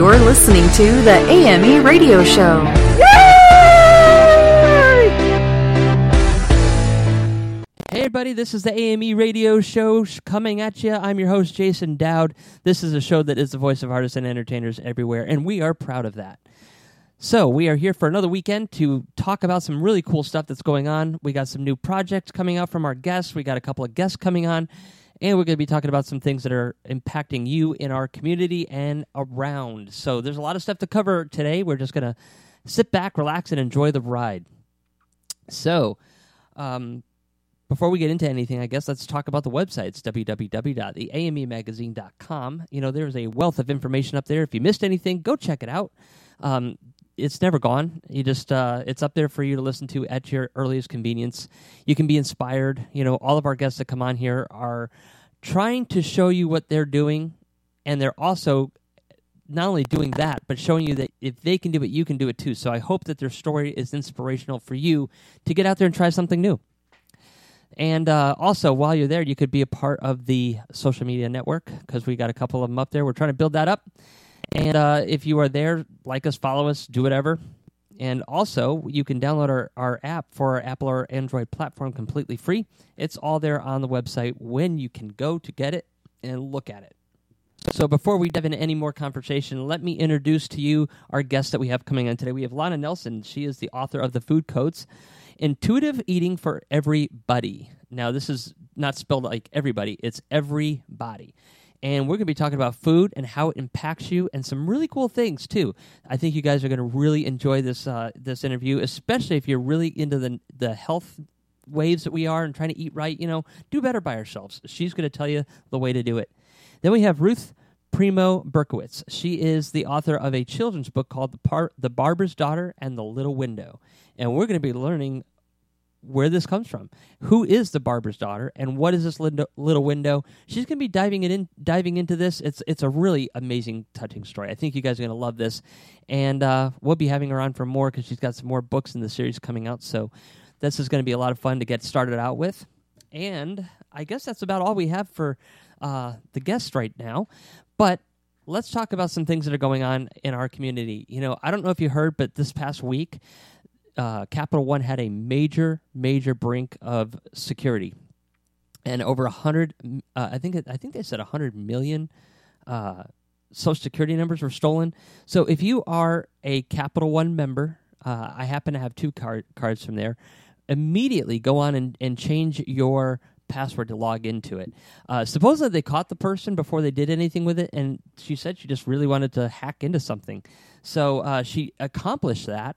You're listening to the AME Radio Show. Hey everybody, this is the AME Radio Show coming at you. I'm your host Jason Dowd. This is a show that is the voice of artists and entertainers everywhere, and we are proud of that. So we are here for another weekend to talk about some really cool stuff that's going on. We got some new projects coming out from our guests. We got a couple of guests coming on, and we're going to be talking about some things that are impacting you in our community and around. So there's a lot of stuff to cover today. We're just going to sit back, relax, and enjoy the ride. So, um, before we get into anything, I guess let's talk about the websites www.theamemagazine.com. You know, there's a wealth of information up there. If you missed anything, go check it out. Um, it's never gone. You just uh, it's up there for you to listen to at your earliest convenience. You can be inspired. You know, all of our guests that come on here are trying to show you what they're doing, and they're also not only doing that, but showing you that if they can do it, you can do it too. So I hope that their story is inspirational for you to get out there and try something new. And uh, also, while you're there, you could be a part of the social media network because we got a couple of them up there. We're trying to build that up. And uh, if you are there, like us, follow us, do whatever. And also, you can download our, our app for our Apple or Android platform completely free. It's all there on the website when you can go to get it and look at it. So before we dive into any more conversation, let me introduce to you our guest that we have coming on today. We have Lana Nelson. She is the author of the Food Codes, Intuitive Eating for Everybody. Now, this is not spelled like everybody; it's everybody. And we're going to be talking about food and how it impacts you, and some really cool things too. I think you guys are going to really enjoy this uh, this interview, especially if you're really into the the health waves that we are and trying to eat right. You know, do better by ourselves. She's going to tell you the way to do it. Then we have Ruth Premo Berkowitz. She is the author of a children's book called The, Par- the Barber's Daughter and the Little Window. And we're going to be learning where this comes from. Who is the barber's daughter and what is this little window? She's going to be diving it in diving into this. It's it's a really amazing touching story. I think you guys are going to love this. And uh, we'll be having her on for more cuz she's got some more books in the series coming out. So this is going to be a lot of fun to get started out with. And I guess that's about all we have for uh, the guest right now. But let's talk about some things that are going on in our community. You know, I don't know if you heard, but this past week, uh, Capital One had a major, major brink of security, and over a hundred. Uh, I think I think they said a hundred million. Uh, Social Security numbers were stolen. So if you are a Capital One member, uh, I happen to have two card, cards from there. Immediately go on and, and change your password to log into it. Uh, supposedly they caught the person before they did anything with it, and she said she just really wanted to hack into something. So uh, she accomplished that.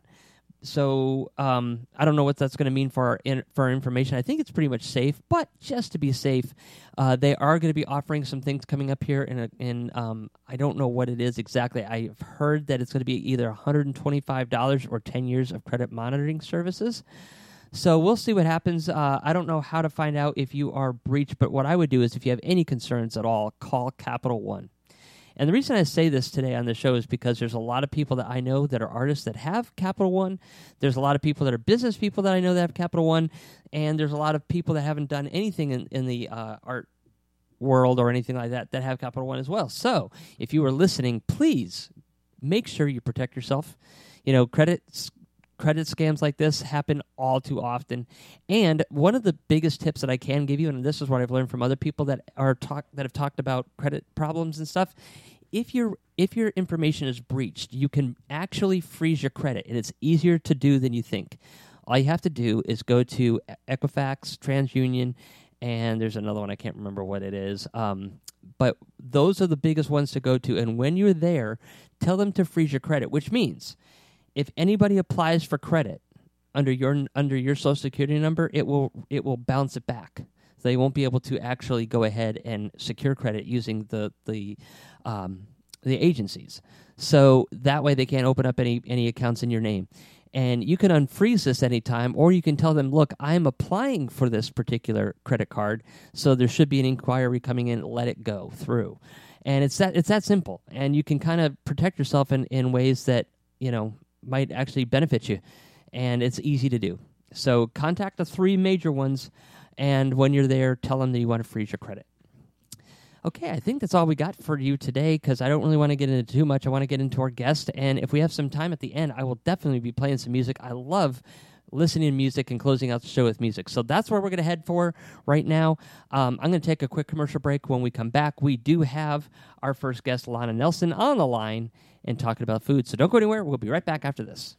So um, I don't know what that's going to mean for our in, for our information. I think it's pretty much safe, but just to be safe, uh, they are going to be offering some things coming up here. In a, in um, I don't know what it is exactly. I've heard that it's going to be either one hundred and twenty five dollars or ten years of credit monitoring services. So we'll see what happens. Uh, I don't know how to find out if you are breached, but what I would do is if you have any concerns at all, call Capital One. And the reason I say this today on the show is because there's a lot of people that I know that are artists that have Capital One. There's a lot of people that are business people that I know that have Capital One. And there's a lot of people that haven't done anything in, in the uh, art world or anything like that that have Capital One as well. So if you are listening, please make sure you protect yourself. You know, credit credit scams like this happen all too often. And one of the biggest tips that I can give you, and this is what I've learned from other people that are talk that have talked about credit problems and stuff. If your if your information is breached, you can actually freeze your credit, and it's easier to do than you think. All you have to do is go to Equifax, TransUnion, and there's another one I can't remember what it is. Um, but those are the biggest ones to go to. And when you're there, tell them to freeze your credit, which means if anybody applies for credit under your under your social security number, it will it will bounce it back. So They won't be able to actually go ahead and secure credit using the the um, the agencies. So that way they can't open up any any accounts in your name. And you can unfreeze this anytime, or you can tell them, look, I'm applying for this particular credit card, so there should be an inquiry coming in, let it go through. And it's that it's that simple. And you can kind of protect yourself in, in ways that, you know, might actually benefit you. And it's easy to do. So contact the three major ones, and when you're there, tell them that you want to freeze your credit. Okay, I think that's all we got for you today because I don't really want to get into too much. I want to get into our guest, and if we have some time at the end, I will definitely be playing some music. I love listening to music and closing out the show with music. So that's where we're going to head for right now. Um, I'm going to take a quick commercial break. When we come back, we do have our first guest, Lana Nelson, on the line and talking about food. So don't go anywhere. We'll be right back after this.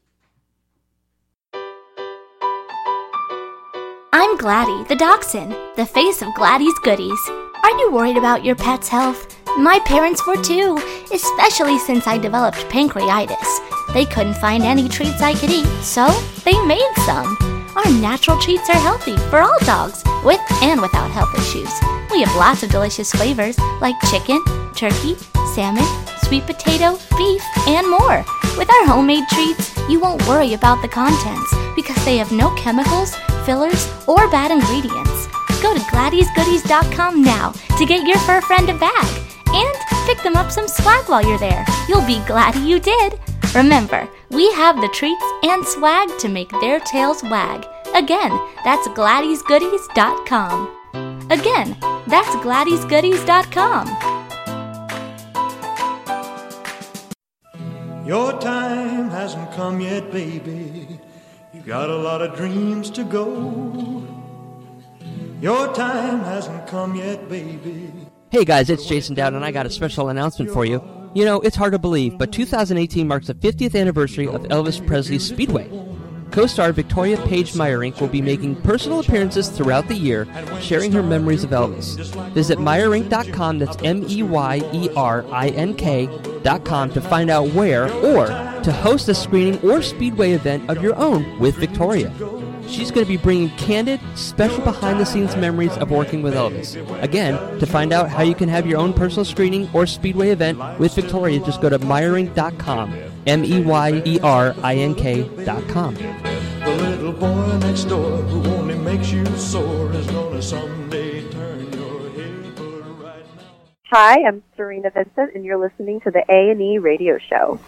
I'm Gladdy, the dachshund, the face of Gladdy's goodies. Are you worried about your pet's health? My parents were too, especially since I developed pancreatitis. They couldn't find any treats I could eat, so they made some. Our natural treats are healthy for all dogs, with and without health issues. We have lots of delicious flavors like chicken, turkey, salmon, sweet potato, beef, and more. With our homemade treats, you won't worry about the contents because they have no chemicals, fillers, or bad ingredients. Go to GladysGoodies.com now to get your fur friend a bag and pick them up some swag while you're there. You'll be glad you did. Remember, we have the treats and swag to make their tails wag. Again, that's GladysGoodies.com. Again, that's GladysGoodies.com. Your time hasn't come yet, baby. You've got a lot of dreams to go. Your time hasn't come yet, baby. Hey guys, it's Jason Dowd, and I got a special announcement for you. You know, it's hard to believe, but 2018 marks the 50th anniversary of Elvis Presley's Speedway. Co-star Victoria Paige Meyerink will be making personal appearances throughout the year, sharing her memories of Elvis. Visit Meyerink.com, that's M-E-Y-E-R-I-N-K.com to find out where or to host a screening or speedway event of your own with Victoria. She's going to be bringing candid, special behind the scenes memories of working with Elvis. Again, to find out how you can have your own personal screening or speedway event with Victoria, just go to Meyerink.com. M E Y E R I N K.com. The little boy next door who only makes you sore is gonna someday turn your head, right now. Hi, I'm Serena Vincent, and you're listening to the AME Radio Show.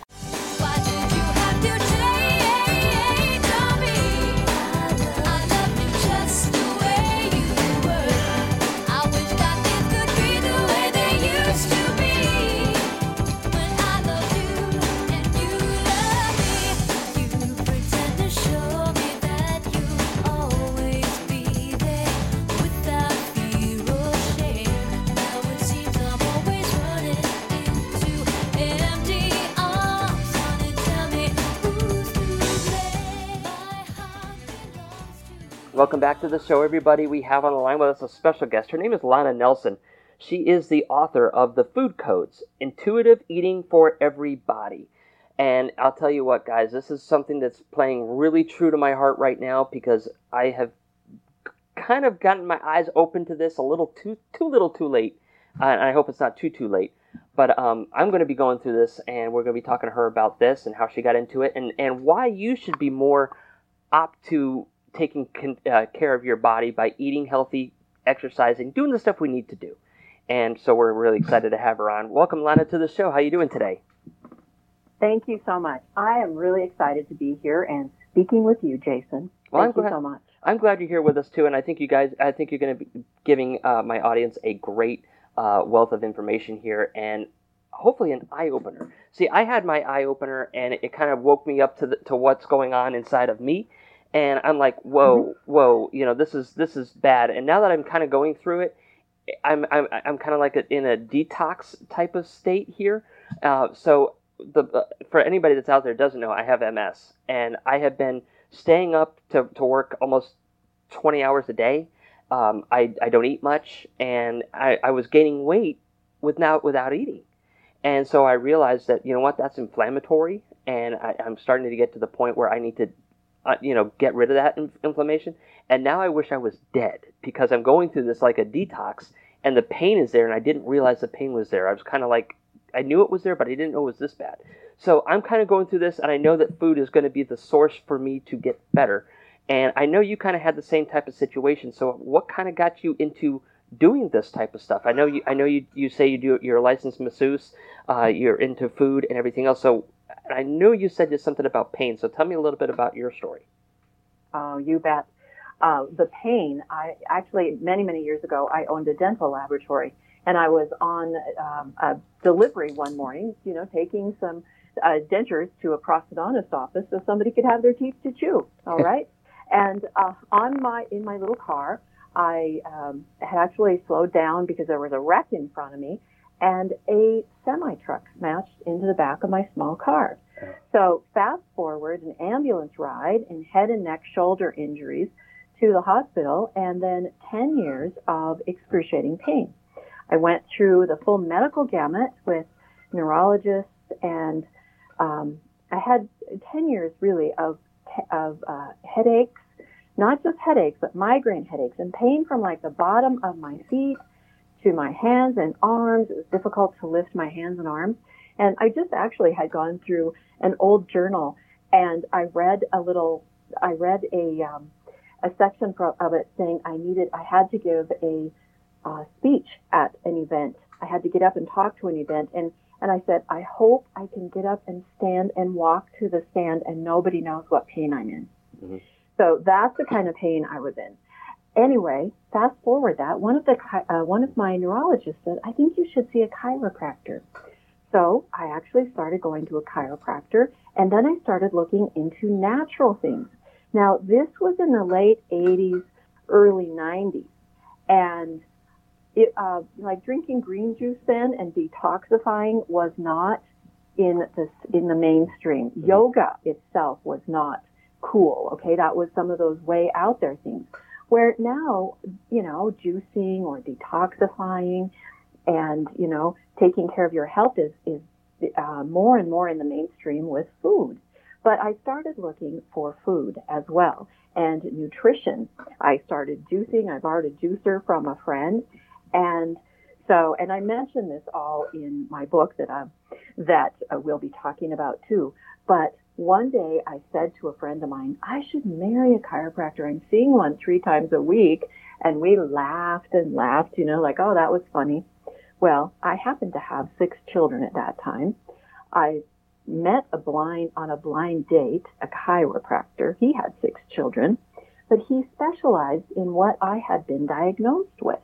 Welcome back to the show, everybody. We have on the line with us a special guest. Her name is Lana Nelson. She is the author of The Food Codes Intuitive Eating for Everybody. And I'll tell you what, guys, this is something that's playing really true to my heart right now because I have kind of gotten my eyes open to this a little too too little too late. Uh, and I hope it's not too too late. But um, I'm going to be going through this, and we're going to be talking to her about this and how she got into it, and and why you should be more opt to taking con- uh, care of your body by eating healthy, exercising, doing the stuff we need to do. And so we're really excited to have her on. Welcome, Lana, to the show. How are you doing today? Thank you so much. I am really excited to be here and speaking with you, Jason. Well, I'm Thank you so much. I'm glad you're here with us too, and I think you guys, I think you're going to be giving uh, my audience a great uh, wealth of information here, and hopefully an eye opener. See, I had my eye opener, and it, kind of woke me up to the, to what's going on inside of me, and I'm like, whoa, whoa, you know, this is this is bad. And now that I'm kind of going through it, I'm I'm I'm kind of like a, in a detox type of state here. Uh, so the uh, for anybody that's out there doesn't know, I have MS, and I have been staying up to, to work almost 20 hours a day. Um, I, I don't eat much, and I, I was gaining weight without without eating, and so I realized that you know what that's inflammatory, and I, I'm starting to get to the point where I need to, uh, you know, get rid of that in- inflammation. And now I wish I was dead because I'm going through this like a detox, and the pain is there, and I didn't realize the pain was there. I was kind of like I knew it was there, but I didn't know it was this bad. So I'm kind of going through this, and I know that food is going to be the source for me to get better. And I know you kind of had the same type of situation. So what kind of got you into doing this type of stuff? I know you. I know you. You say you do. You're a licensed masseuse. Uh, you're into food and everything else. So I know you said just something about pain. So tell me a little bit about your story. Oh, you bet. Uh, the pain, I actually, many, many years ago, I owned a dental laboratory and I was on um, a delivery one morning, you know, taking some uh, dentures to a prosthodontist office so somebody could have their teeth to chew. All right. and uh, on my, in my little car, I um, had actually slowed down because there was a wreck in front of me and a semi truck smashed into the back of my small car. So fast forward an ambulance ride and head and neck shoulder injuries to the hospital and then 10 years of excruciating pain. I went through the full medical gamut with neurologists and um, I had 10 years really of, of uh, headaches, not just headaches, but migraine headaches and pain from like the bottom of my feet to my hands and arms. It was difficult to lift my hands and arms. And I just actually had gone through an old journal and I read a little, I read a, um, a section of it saying I needed, I had to give a uh, speech at an event. I had to get up and talk to an event. And, and I said, I hope I can get up and stand and walk to the stand and nobody knows what pain I'm in. So that's the kind of pain I was in. Anyway, fast forward that one of the uh, one of my neurologists said, "I think you should see a chiropractor." So I actually started going to a chiropractor, and then I started looking into natural things. Now this was in the late '80s, early '90s, and it, uh, like drinking green juice then and detoxifying was not in the in the mainstream. Yoga itself was not cool. Okay, that was some of those way out there things. Where now, you know, juicing or detoxifying and, you know, taking care of your health is, is uh, more and more in the mainstream with food. But I started looking for food as well and nutrition. I started juicing. I borrowed a juicer from a friend. And so, and I mentioned this all in my book that, um, that uh, we'll be talking about too. But one day I said to a friend of mine, I should marry a chiropractor. I'm seeing one three times a week. And we laughed and laughed, you know, like, oh, that was funny. Well, I happened to have six children at that time. I met a blind, on a blind date, a chiropractor. He had six children, but he specialized in what I had been diagnosed with.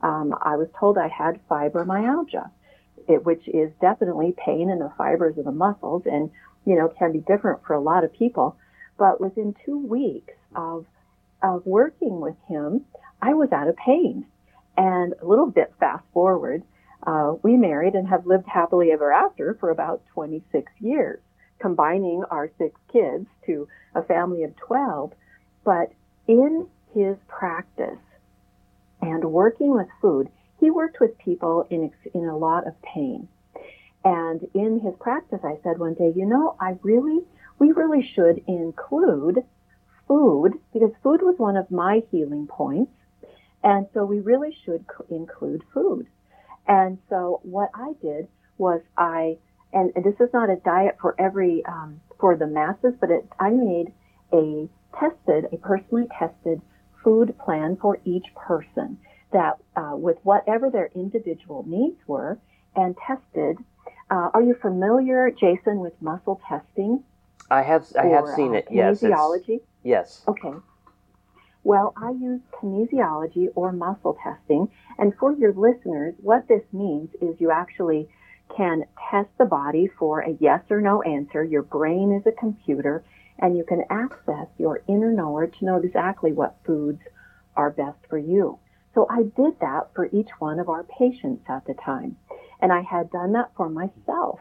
Um, I was told I had fibromyalgia, it, which is definitely pain in the fibers of the muscles and you know, can be different for a lot of people. But within two weeks of, of working with him, I was out of pain. And a little bit fast forward, uh, we married and have lived happily ever after for about 26 years, combining our six kids to a family of 12. But in his practice and working with food, he worked with people in, in a lot of pain. And in his practice, I said one day, you know, I really, we really should include food because food was one of my healing points. And so we really should include food. And so what I did was I, and, and this is not a diet for every, um, for the masses, but it, I made a tested, a personally tested food plan for each person that, uh, with whatever their individual needs were and tested uh, are you familiar, Jason, with muscle testing? I have I have or, seen uh, it. Yes. Kinesiology? Yes. Okay. Well, I use kinesiology or muscle testing. And for your listeners, what this means is you actually can test the body for a yes or no answer. Your brain is a computer and you can access your inner knower to know exactly what foods are best for you. So I did that for each one of our patients at the time. And I had done that for myself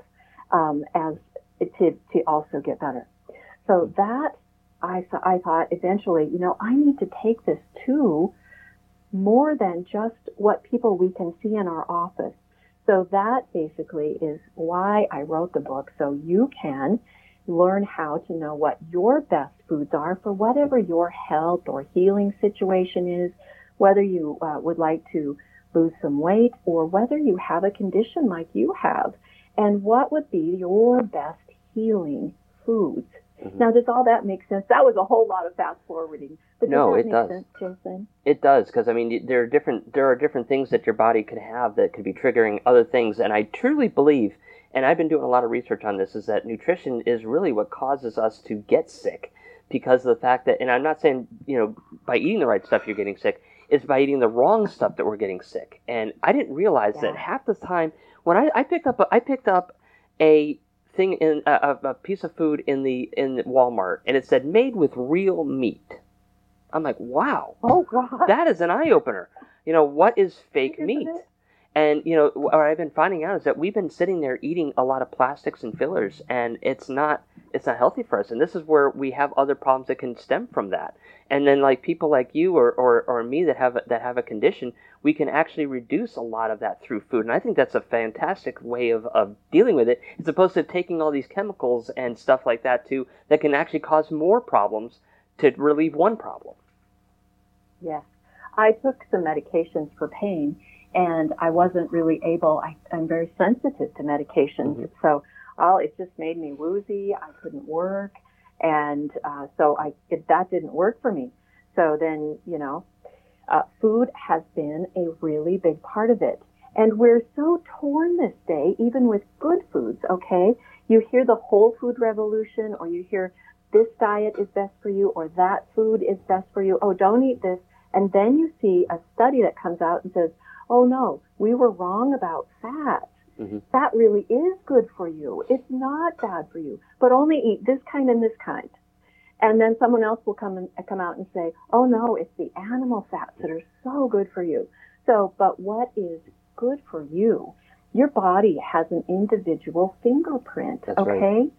um, as to, to also get better. So that I, I thought eventually, you know, I need to take this to more than just what people we can see in our office. So that basically is why I wrote the book. So you can learn how to know what your best foods are for whatever your health or healing situation is, whether you uh, would like to lose some weight or whether you have a condition like you have and what would be your best healing foods. Mm-hmm. Now, does all that make sense? That was a whole lot of fast forwarding. But does No, that it does. sense, Jason? It does because I mean there are different there are different things that your body could have that could be triggering other things, and I truly believe, and I've been doing a lot of research on this, is that nutrition is really what causes us to get sick because of the fact that, and I'm not saying you know by eating the right stuff you're getting sick, it's by eating the wrong stuff that we're getting sick, and I didn't realize that half the time when I, I picked up a, I picked up a thing in a, a a piece of food in the in Walmart, and it said made with real meat. I'm like, wow Oh, God. that is an eye opener. You know, what is fake meat? it? And you know, what I've been finding out is that we've been sitting there eating a lot of plastics and fillers, and it's not it's not healthy for us. And this is where we have other problems that can stem from that. And then, like people like you or, or, or me that have that have a condition, we can actually reduce a lot of that through food. And I think that's a fantastic way of, of dealing with it, as opposed to taking all these chemicals and stuff like that too, that can actually cause more problems to relieve one problem. Yes. I took some medications for pain and I wasn't really able, I, I'm very sensitive to medications. So all, it just made me woozy. I couldn't work. And, uh, so I, it, that didn't work for me. So then, you know, uh, food has been a really big part of it. And we're so torn this day, even with good foods, okay? You hear the whole food revolution or you hear this diet is best for you or that food is best for you. Oh, don't eat this. And then you see a study that comes out and says, oh no, we were wrong about fat. Mhm. Fat really is good for you. It's not bad for you, but only eat this kind and this kind. And then someone else will come and come out and say, oh no, it's the animal fats that are so good for you. So, but what is good for you? Your body has an individual fingerprint, That's right. okay?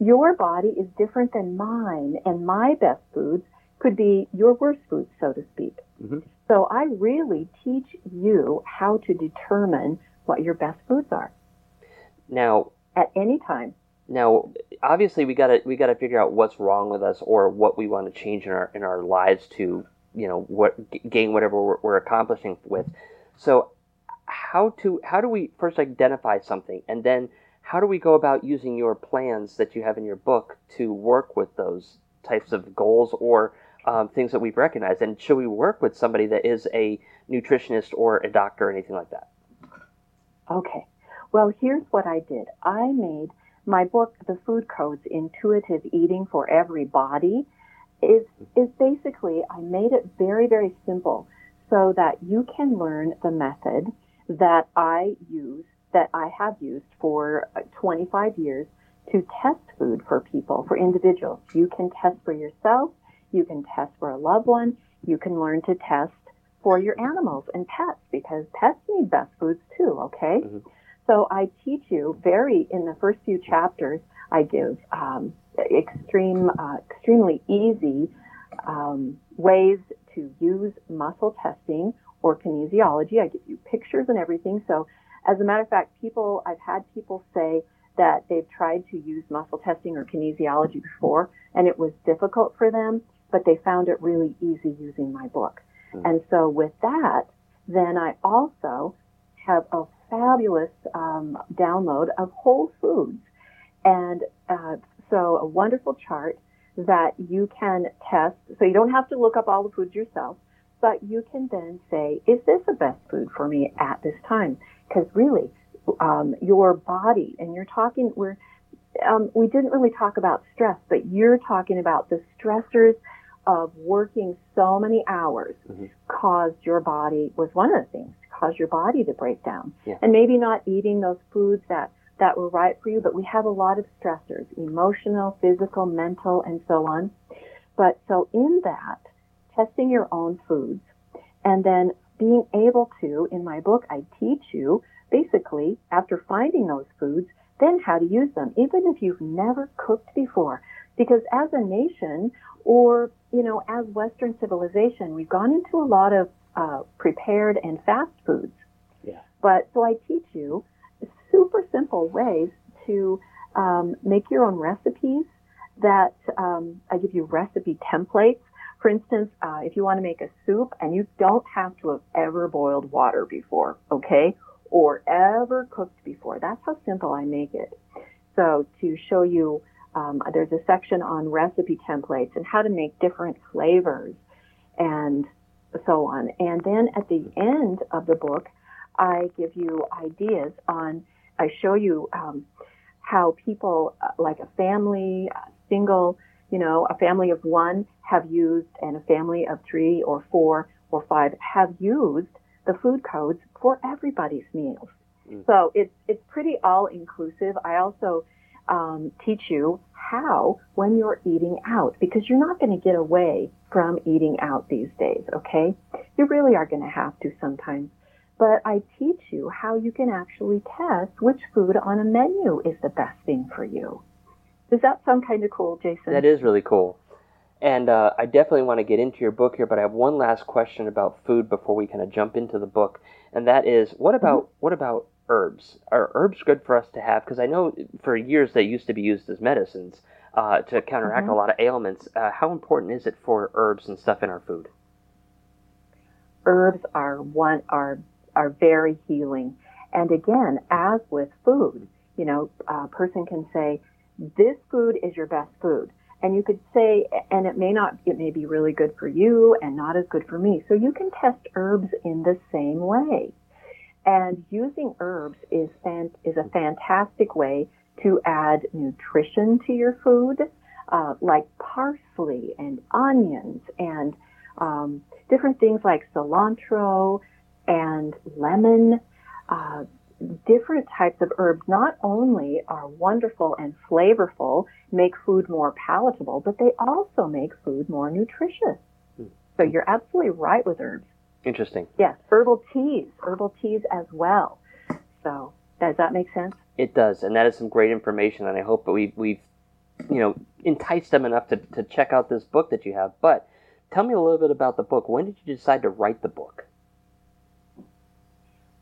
Your body is different than mine, and my best foods could be your worst foods, so to speak. Mhm. So I really teach you how to determine what your best foods are Now, at any time. Now, obviously, we gotta we gotta figure out what's wrong with us or what we want to change in our in our lives to you know what g- gain whatever we're, we're accomplishing with. So, how to how do we first identify something and then how do we go about using your plans that you have in your book to work with those types of goals or um, things that we've recognized? And should we work with somebody that is a nutritionist or a doctor or anything like that? Okay. Well, here's what I did. I made my book, The Food Codes Intuitive Eating for Every Body, is, is basically, I made it very, very simple so that you can learn the method that I use, that I have used for uh, 25 years to test food for people, for individuals. You can test for yourself. You can test for a loved one. You can learn to test for your animals and pets because pets need best foods too, okay? So I teach you very, in the first few chapters, I give um, extreme, uh, extremely easy um, ways to use muscle testing or kinesiology. I give you pictures and everything. So as a matter of fact, people, I've had people say that they've tried to use muscle testing or kinesiology before and it was difficult for them, but they found it really easy using my book. And so with that, then I also have a fabulous um, download of whole foods. And uh, so a wonderful chart that you can test. So you don't have to look up all the foods yourself, but you can then say, is this the best food for me at this time? Because really, um, your body, and you're talking, we're, um, we didn't really talk about stress, but you're talking about the stressors of working so many hours mm-hmm. caused your body was one of the things caused your body to break down. Yeah. and maybe not eating those foods that that were right for you but we have a lot of stressors emotional physical mental and so on. But so in that testing your own foods and then being able to in my book i teach you basically after finding those foods then how to use them even if you've never cooked before because as a nation or you know as western civilization we've gone into a lot of uh, prepared and fast foods Yeah. but so i teach you super simple ways to um, make your own recipes that um, i give you recipe templates for instance uh, if you want to make a soup and you don't have to have ever boiled water before okay or ever cooked before. That's how simple I make it. So to show you, um, there's a section on recipe templates and how to make different flavors and so on. And then at the end of the book, I give you ideas on, I show you um, how people, uh, like a family, a single, you know, a family of one have used, and a family of three or four or five have used the food codes for everybody's meals. So it's it's pretty all inclusive. I also um, teach you how when you're eating out because you're not going to get away from eating out these days. Okay, you really are going to have to sometimes. But I teach you how you can actually test which food on a menu is the best thing for you. Does that sound kind of cool, Jason? That is really cool. And uh, I definitely want to get into your book here, but I have one last question about food before we kind of jump into the book, and that is, what about what about herbs? Are herbs good for us to have? Because I know for years they used to be used as medicines uh, to counteract Mhm. a lot of ailments. Uh, how important is it for herbs and stuff in our food? herbs are one are are very healing. And again, as with food, you know, a person can say, "This food is your best food," and you could say, and it may not, it may be really good for you and not as good for me. So you can test herbs in the same way. And using herbs is fan, is a fantastic way to add nutrition to your food, uh, like parsley and onions and um, different things like cilantro and lemon. Uh, different types of herbs not only are wonderful and flavorful, make food more palatable, but they also make food more nutritious. So you're absolutely right with herbs. Interesting. Yes, herbal teas, herbal teas as well. So does that make sense? It does, and that is some great information, and I hope that we, we've, you know, enticed them enough to, to check out this book that you have. But tell me a little bit about the book. When did you decide to write the book?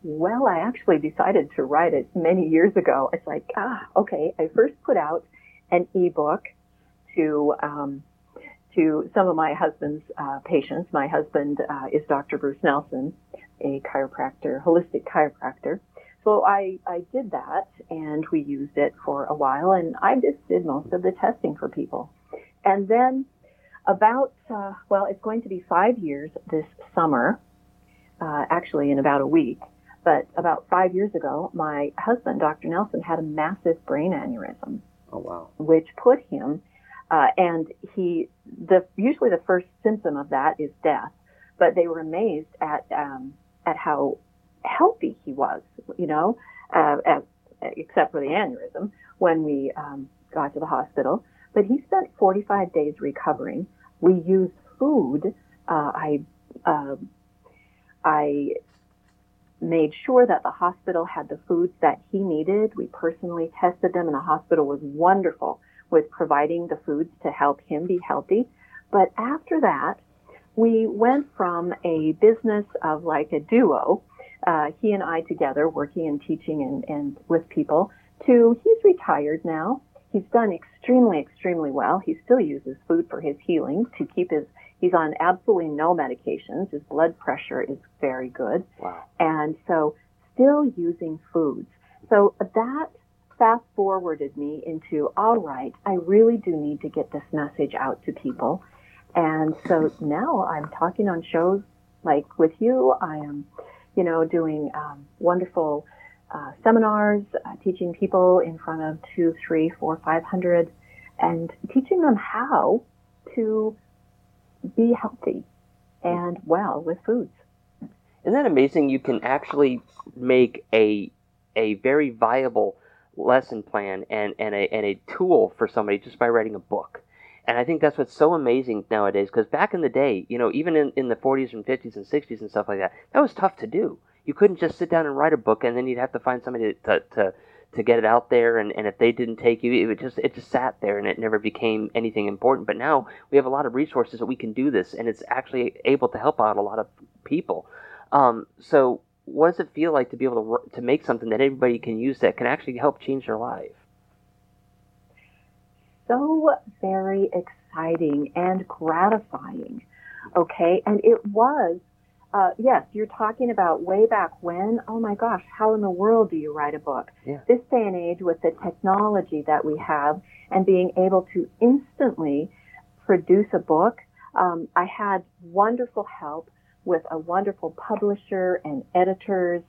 Well, I actually decided to write it many years ago. It's like, ah, okay. I first put out an ebook to um, to some of my husband's uh, patients. My husband uh, is Dr. Bruce Nelson, a chiropractor, holistic chiropractor. So I, I did that and we used it for a while and I just did most of the testing for people. And then about, uh, well, it's going to be five years this summer, uh, actually in about a week. But about five years ago, my husband, Dr. Nelson, had a massive brain aneurysm Oh wow. which put him, uh, and he, the usually the first symptom of that is death, but they were amazed at um, at how healthy he was, you know, uh, as, except for the aneurysm when we um, got to the hospital. But he spent 45 days recovering. We used food. Uh, I uh, I made sure that the hospital had the foods that he needed. We personally tested them, and the hospital was wonderful with providing the foods to help him be healthy. But after that, we went from a business of like a duo, uh, he and I together working and teaching and, and with people, to he's retired now. He's done extremely, extremely well. He still uses food for his healing to keep his, he's on absolutely no medications. His blood pressure is very good Wow. and so still using foods. So that fast forwarded me into all right, I really do need to get this message out to people. And so now I'm talking on shows like with you. I am, you know, doing um, wonderful uh, seminars, uh, teaching people in front of two, three, four, five hundred, and teaching them how to be healthy and well with foods. Isn't that amazing? You can actually make a a very viable lesson plan and, and a and a tool for somebody just by writing a book. And I think that's what's so amazing nowadays. Because back in the day, you know, even in, in the 40s and 50s and 60s and stuff like that, that was tough to do. You couldn't just sit down and write a book, and then you'd have to find somebody to to, to get it out there. And, and if they didn't take you, it just it just sat there, and it never became anything important. But now we have a lot of resources that we can do this, and it's actually able to help out a lot of people. Um, so, what does it feel like to be able to to make something that everybody can use that can actually help change their life? so very exciting and gratifying. Okay, and it was uh, yes, you're talking about way back when. Oh my gosh, how in the world do you write a book? Yeah. This day and age, with the technology that we have and being able to instantly produce a book, um, I had wonderful help with a wonderful publisher and editors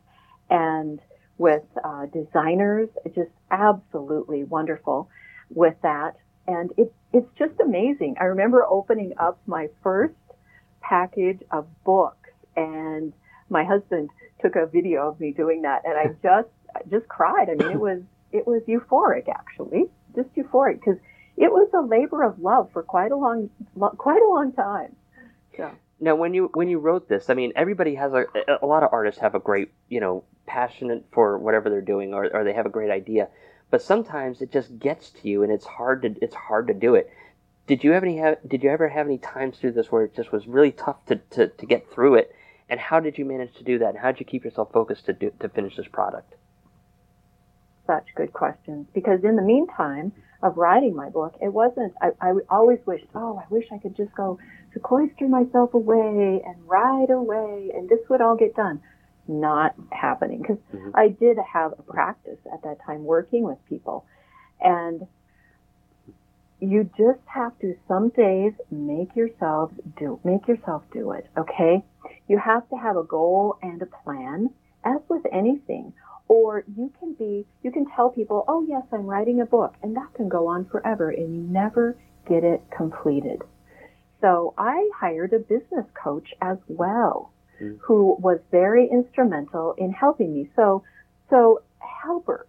and with uh, designers. Just absolutely wonderful with that. And it, it's just amazing. I remember opening up my first package of books and my husband took a video of me doing that and I just I just cried. I mean it was it was euphoric actually. Just euphoric because it was a labor of love for quite a long lo- quite a long time. So Now, when you when you wrote this, I mean, everybody has a a lot of artists have a great, you know, passionate for whatever they're doing, or, or they have a great idea, but sometimes it just gets to you, and it's hard to it's hard to do it. Did you have any have, Did you ever have any times through this where it just was really tough to, to, to get through it? And how did you manage to do that? And how did you keep yourself focused to do to finish this product? such good questions because in the meantime of writing my book, it wasn't, I, I always wished, oh, I wish I could just go to cloister myself away and write away and this would all get done. Not happening because mm-hmm. I did have a practice at that time working with people. And you just have to some days make yourself do make yourself do it okay? You have to have a goal and a plan as with anything. Or you can be you can tell people oh yes i'm writing a book and that can go on forever and you never get it completed so i hired a business coach as well who was very instrumental in helping me so so helpers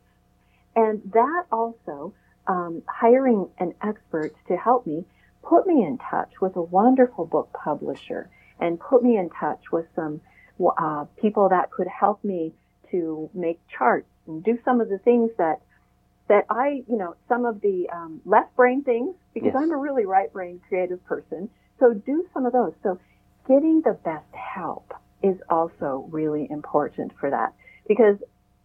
and that also um, hiring an expert to help me put me in touch with a wonderful book publisher and put me in touch with some uh, people that could help me to make charts and do some of the things that that I, you know, some of the um, left brain things because Yes. I'm a really right brain creative person. So do some of those. So getting the best help is also really important for that because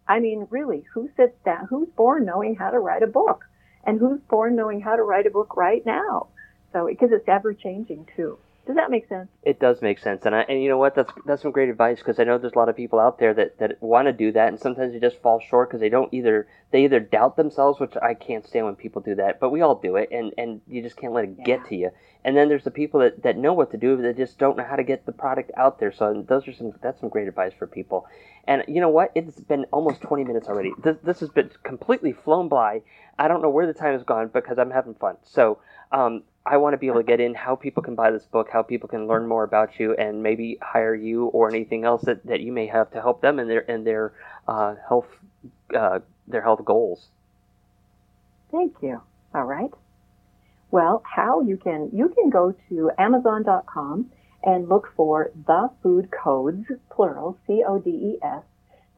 I mean, really, who sits down? Who's born knowing how to write a book, and who's born knowing how to write a book right now? So because it's ever changing too. Does that make sense? It does make sense, and I, and you know what? That's that's some great advice because I know there's a lot of people out there that, that want to do that, and sometimes they just fall short because they don't either they either doubt themselves, which I can't stand when people do that, but we all do it, and and you just can't let it get to you. And then there's the people that, that know what to do, but they just don't know how to get the product out there. So those are some that's some great advice for people. And you know what? It's been almost 20 minutes already. This this has been completely flown by. I don't know where the time has gone because I'm having fun. So um, I want to be able to get in how people can buy this book, how people can learn more about you, and maybe hire you or anything else that, that you may have to help them in their in their uh, health uh, their health goals. Thank you. All right. Well, how you can you can go to Amazon.com and look for the food codes, plural, C O D E S,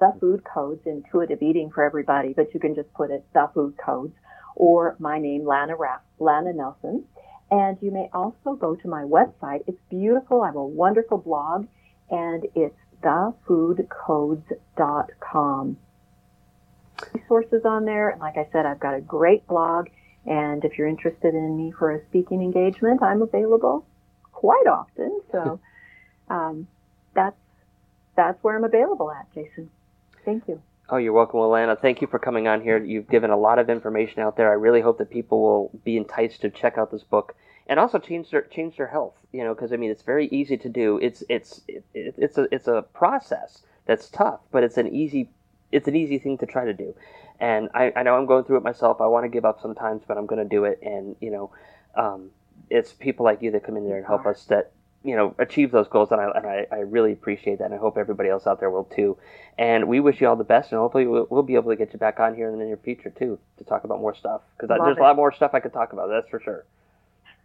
the food codes, intuitive eating for everybody, but you can just put it the food codes, or my name, Lana Raff, Lana Nelson. And you may also go to my website. It's beautiful. I have a wonderful blog, and it's thefoodcodes.com. Resources on there, and like I said, I've got a great blog. And if you're interested in me for a speaking engagement, I'm available quite often. So um, that's that's where I'm available at, Jason. Thank you. Oh, you're welcome, Alana. Thank you for coming on here. You've given a lot of information out there. I really hope that people will be enticed to check out this book and also change their change their health. You know, because I mean, it's very easy to do. It's it's it, it's a it's a process that's tough, but it's an easy it's an easy thing to try to do. And I, I know I'm going through it myself. I want to give up sometimes, but I'm going to do it. And you know, um, it's people like you that come in there and help us that you know achieve those goals and I, and I, I really appreciate that and I hope everybody else out there will too and we wish you all the best and hopefully we'll, we'll be able to get you back on here in the near future too to talk about more stuff because there's it. a lot more stuff I could talk about that's for sure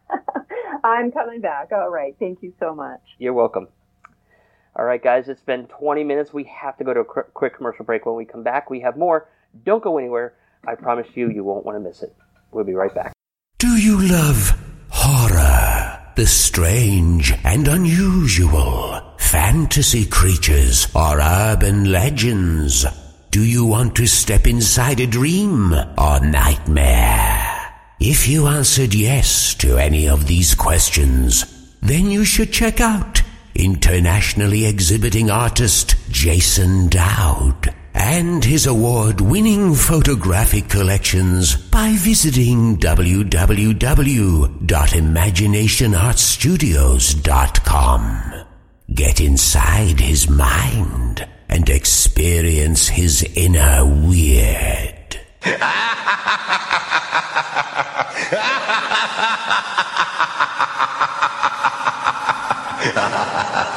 I'm coming back. All right. Thank you so much. you're welcome all right guys it's been 20 minutes we have to go to a qu- quick commercial break when we come back we have more don't go anywhere I promise you you won't want to miss it we'll be right back Do you love horror? The strange and unusual? Fantasy creatures or urban legends? Do you want to step inside a dream or nightmare? If you answered yes to any of these questions, then you should check out internationally exhibiting artist Jason Dowd, and his award winning photographic collections by visiting www.imaginationartstudios.com. Get inside his mind and experience his inner weird.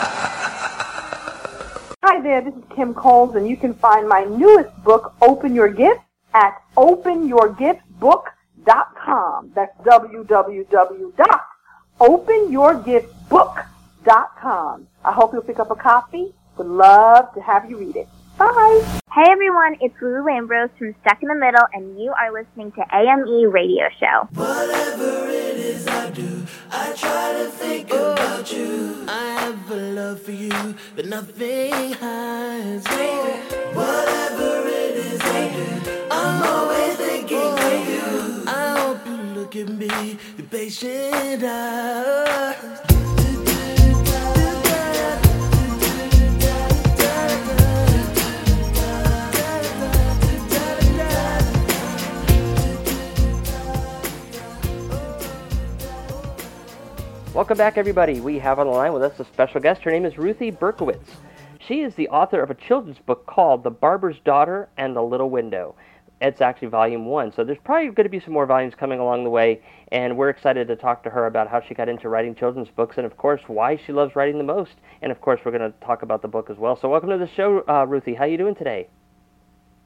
There, this is Kim Coles, and you can find my newest book, Open Your Gifts, at openyourgiftbook.com. That's www.openyourgiftbook.com. I hope you'll pick up a copy. Would love to have you read it. Bye. Hey everyone, it's Lulu Ambrose from Stuck in the Middle, and you are listening to AME Radio Show. Whatever it is I do, I try to think about you. I have a love for you, but nothing hides. Oh, whatever it is I do, I'm always thinking of you. I hope you look at me with patient eyes. Welcome back, everybody. We have on the line with us a special guest. Her name is Ruthie Berkowitz. She is the author of a children's book called The Barber's Daughter and the Little Window. It's actually volume one, so there's probably going to be some more volumes coming along the way, and we're excited to talk to her about how she got into writing children's books and, of course, why she loves writing the most. And, of course, we're going to talk about the book as well. So, welcome to the show, uh, Ruthie. How are you doing today?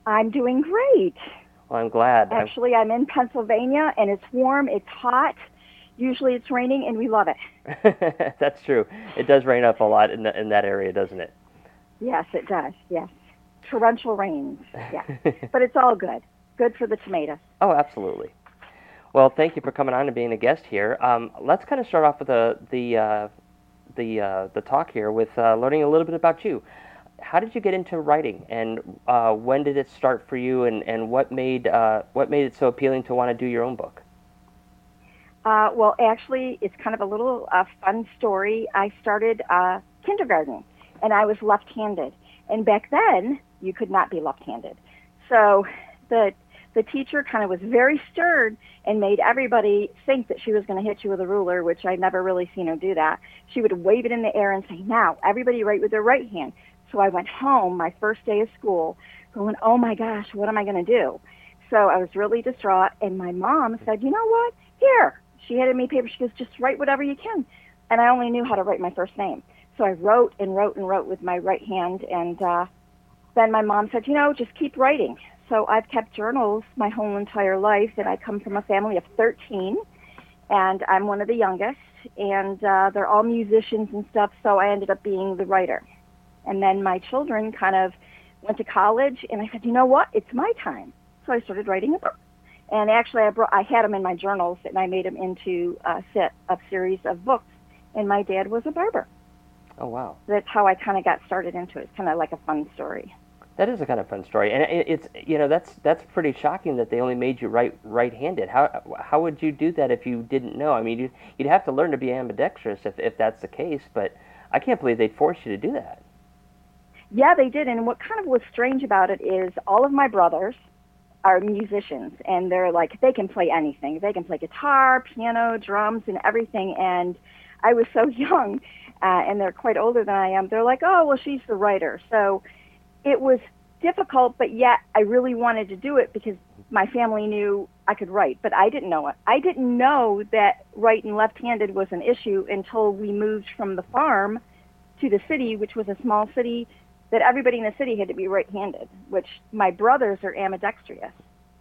I'm doing great. Well, I'm glad. Actually, I'm in Pennsylvania and it's warm, it's hot. Usually it's raining and we love it. That's true. It does rain up a lot in, the, in that area, doesn't it? Yes, it does. Yes. Torrential rains. Yeah. but it's all good. Good for the tomatoes. Oh, absolutely. Well, thank you for coming on and being a guest here. Um, let's kind of start off with the the uh, the uh, the talk here with uh, learning a little bit about you. How did you get into writing, and uh, when did it start for you, and, and what made uh, what made it so appealing to want to do your own book? Uh, well, actually, it's kind of a little uh, fun story. I started uh, kindergarten, and I was left-handed. And back then, you could not be left-handed. So the the teacher kind of was very stern and made everybody think that she was going to hit you with a ruler, which I'd never really seen her do that. She would wave it in the air and say, "Now, everybody write with their right hand." So I went home my first day of school, going, "Oh my gosh, what am I going to do?" So I was really distraught, and my mom said, "You know what? Here." She handed me paper. She goes, "Just write whatever you can." And I only knew how to write my first name, so I wrote and wrote and wrote with my right hand. And uh, then my mom said, "You know, just keep writing." So I've kept journals my whole entire life, and I come from a family of 13, and I'm one of the youngest, and uh, they're all musicians and stuff. So I ended up being the writer. And then my children kind of went to college, and I said, "You know what? It's my time." So I started writing a book. And actually, I brought I had them in my journals, and I made them into a set of series of books. And my dad was a barber. Oh wow, That's how I kind of got started into it. It's kind of like a fun story. that is a kind of fun story, and it's you know that's that's pretty shocking that they only made you right right-handed. How how would you do that if you didn't know? I mean, you'd, you'd have to learn to be ambidextrous if if that's the case. But I can't believe they'd force you to do that. Yeah, they did. And what kind of was strange about it is all of my brothers are musicians, and they're like they can play anything. They can play guitar, piano, drums, and everything. And I was so young, uh, and they're quite older than I am. They're like, oh, well, she's the writer. So it was difficult, but yet I really wanted to do it because my family knew I could write, but I didn't know it. I didn't know that right and left-handed was an issue until we moved from the farm to the city, which was a small city that everybody in the city had to be right-handed, which my brothers are ambidextrous.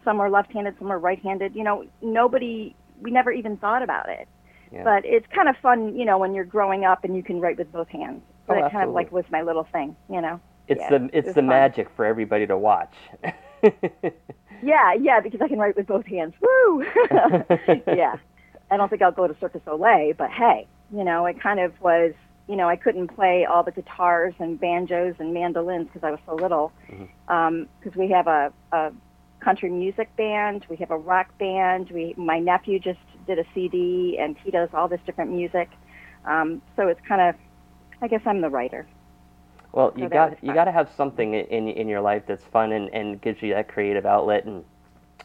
Some are left-handed, some are right-handed. You know, nobody, we never even thought about it. Yeah. But it's kind of fun, you know, when you're growing up and you can write with both hands. But Oh, it kind of like was my little thing, you know. It's Yeah, the it's was the fun. magic for everybody to watch. Yeah, yeah, because I can write with both hands. Woo! yeah. I don't think I'll go to Circus Olay, but hey, you know, it kind of was, you know, I couldn't play all the guitars and banjos and mandolins because I was so little. Because we have a, a country music band, we have a rock band. We, my nephew just did a CD, and he does all this different music. Um, so it's kind of I guess I'm the writer. Well, So you got you got to have something in in your life that's fun and, and gives you that creative outlet. And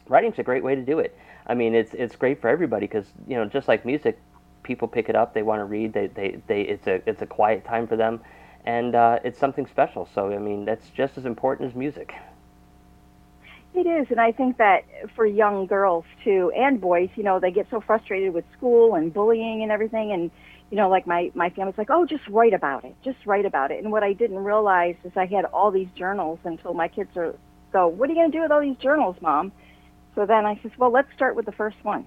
writing's a great way to do it. I mean, it's it's great for everybody because you know, just like music, people pick it up, they want to read, they, they, they it's a it's a quiet time for them, and uh, it's something special. So I mean, that's just as important as music. It is, and I think that for young girls too, and boys, you know, they get so frustrated with school and bullying and everything, and you know, like my my family's like, oh, just write about it, just write about it. And what I didn't realize is I had all these journals until my kids are go, what are you going to do with all these journals, mom? So then I says, well, let's start with the first one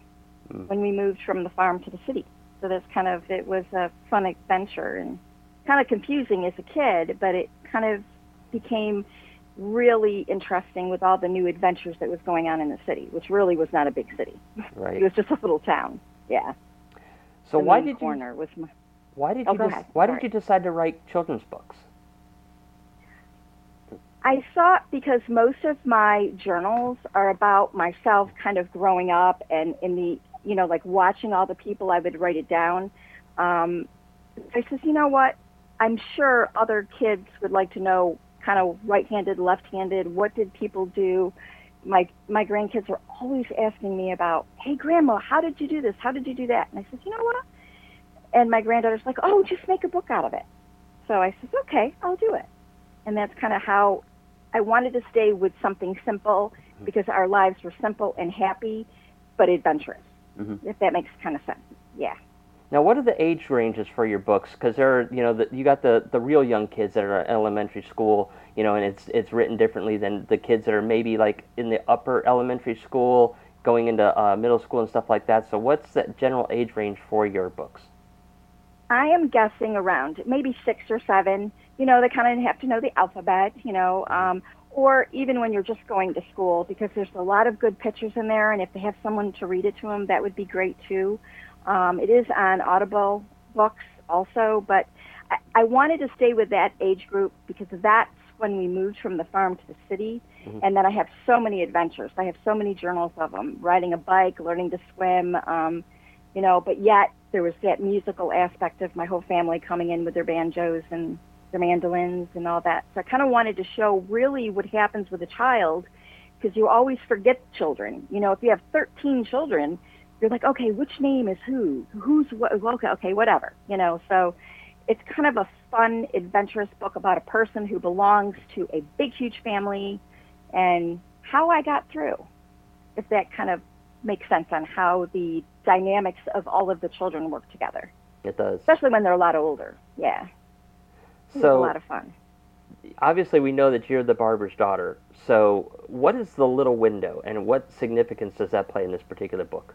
when we moved from the farm to the city. So that's kind of it was a fun adventure and kind of confusing as a kid, but it kind of became really interesting with all the new adventures that was going on in the city, which really was not a big city. Right. It was just a little town. Yeah. So The why did you was my, why did Oh, you go ahead. why Sorry. did you decide to write children's books? I thought because most of my journals are about myself kind of growing up and in the, you know, like watching all the people, I would write it down. Um, I says, you know what? I'm sure other kids would like to know kind of right-handed, left-handed. What did people do? My my grandkids are always asking me about, hey, grandma, how did you do this? How did you do that? And I says, you know what? And my granddaughter's like, oh, just make a book out of it. So I says, okay, I'll do it. And that's kind of how I wanted to stay with something simple because our lives were simple and happy, but adventurous. Mm-hmm. If that makes kind of sense. Yeah. Now, what are the age ranges for your books? Because there, are, you know, the, you got the, the real young kids that are in elementary school, you know, and it's it's written differently than the kids that are maybe like in the upper elementary school, going into uh, middle school and stuff like that. So, what's that general age range for your books? I am guessing around maybe six or seven. You know, they kind of have to know the alphabet, you know, um, or even when you're just going to school, because there's a lot of good pictures in there, and if they have someone to read it to them, that would be great too. Um, it is on Audible books also, but I, I wanted to stay with that age group because that's when we moved from the farm to the city, and then I have so many adventures. I have so many journals of them: riding a bike, learning to swim. Um, you know, but yet there was that musical aspect of my whole family coming in with their banjos and their mandolins and all that. So I kind of wanted to show really what happens with a child because you always forget children. You know, if you have 13 children, you're like, okay, which name is who? Who's what? Okay, okay, whatever. You know, so it's kind of a fun, adventurous book about a person who belongs to a big, huge family and how I got through. If that kind of makes sense on how the dynamics of all of the children work together, It does. especially when they're a lot older. Yeah. It was So- a lot of fun. Obviously, we know that you're the barber's daughter. So, what is the little window, and what significance does that play in this particular book?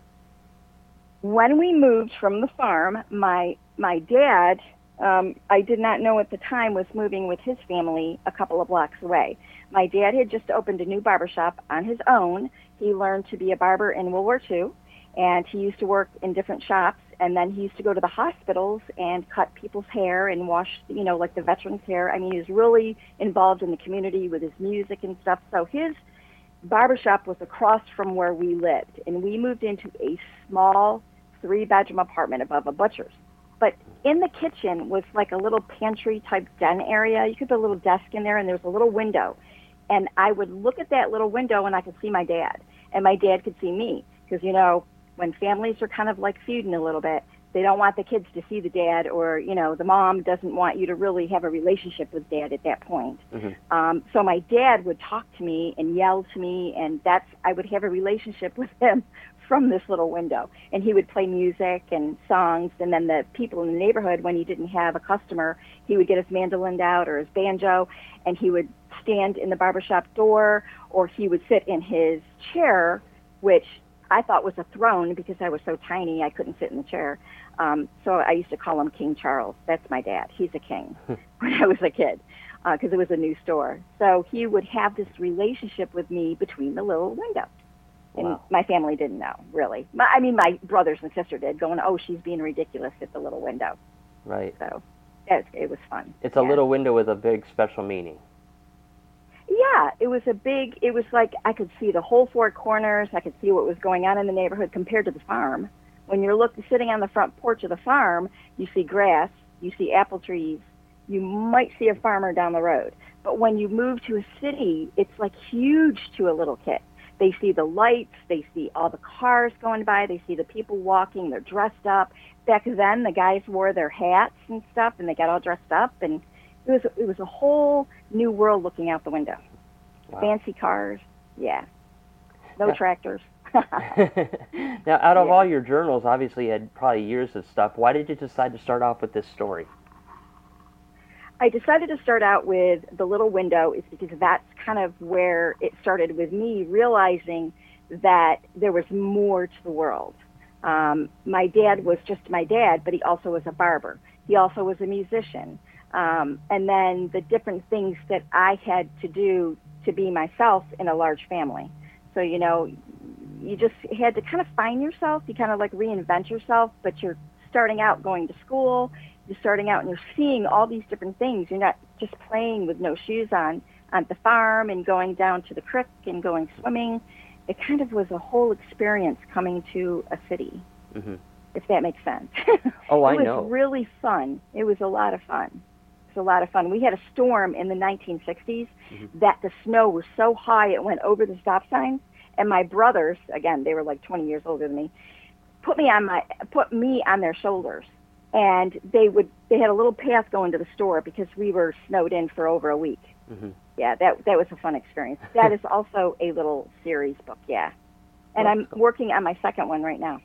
when we moved from the farm, my my dad, um, I did not know at the time, was moving with his family a couple of blocks away. My dad had just opened a new barber shop on his own. He learned to be a barber in World War II, and he used to work in different shops. And then he used to go to the hospitals and cut people's hair and wash, you know, like the veterans' hair. I mean, he was really involved in the community with his music and stuff. So his barbershop was across from where we lived, and we moved into a small three bedroom apartment above a butcher's. But in the kitchen was like a little pantry type den area. You could put a little desk in there, and there was a little window. And I would look at that little window, and I could see my dad, and my dad could see me. Because, you know, when families are kind of like feuding a little bit, they don't want the kids to see the dad, or, you know, the mom doesn't want you to really have a relationship with dad at that point. Um, so my dad would talk to me and yell to me, and that's I would have a relationship with him from this little window. And he would play music and songs, and then the people in the neighborhood, when he didn't have a customer, he would get his mandolin out or his banjo, and he would stand in the barbershop door, or he would sit in his chair, which I thought was a throne because I was so tiny I couldn't sit in the chair. Um, so I used to call him King Charles. That's my dad. He's a king when I was a kid because it was a new store. So he would have this relationship with me between the little window. And Wow. my family didn't know, really. My, I mean, my brothers and sister did, going, oh, she's being ridiculous at the little window. Right. So it, it was fun. It's a little window with a big special meaning. Yeah, it was a big. It was like I could see the whole four corners. I could see what was going on in the neighborhood compared to the farm. When you're looking sitting on the front porch of the farm, you see grass, you see apple trees, you might see a farmer down the road. But when you move to a city, it's like huge to a little kid. They see the lights, they see all the cars going by, they see the people walking, they're dressed up. Back then, the guys wore their hats and stuff, and they got all dressed up, and it was it was a whole new world looking out the window. Wow. Fancy cars, yeah. No Yeah. tractors. now, out of all your journals, obviously you had probably years of stuff. Why did you decide to start off with this story? I decided to start out with the little window is because that's kind of where it started with me realizing that there was more to the world. Um, my dad was just my dad, but he also was a barber. He also was a musician. Um, and then the different things that I had to do to be myself in a large family. So, you know, you just had to kind of find yourself. You kind of like reinvent yourself, but you're starting out going to school. You're starting out and you're seeing all these different things. You're not just playing with no shoes on on the farm and going down to the creek and going swimming. It kind of was a whole experience coming to a city, hmm if that makes sense. Oh, I know. it was know. really fun. It was a lot of fun. A lot of fun. We had a storm in the 1960s Mm-hmm. that the snow was so high it went over the stop signs. And my brothers, again, they were like 20 years older than me, put me on my put me on their shoulders, and they would they had a little path going to the store because we were snowed in for over a week. hmm Yeah, that that was a fun experience. That is also a little series book. Yeah, and Oh, I'm working on my second one right now.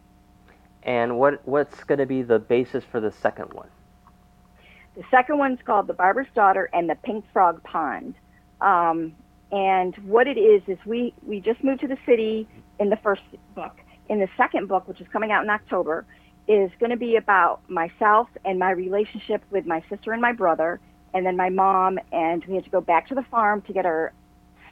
And what what's going to be the basis for the second one? The second one's called The Barber's Daughter and the Pink Frog Pond. Um, and what it is is we we just moved to the city in the first book. In the second book, which is coming out in October, is going to be about myself and my relationship with my sister and my brother, and then my mom. And we had to go back to the farm to get our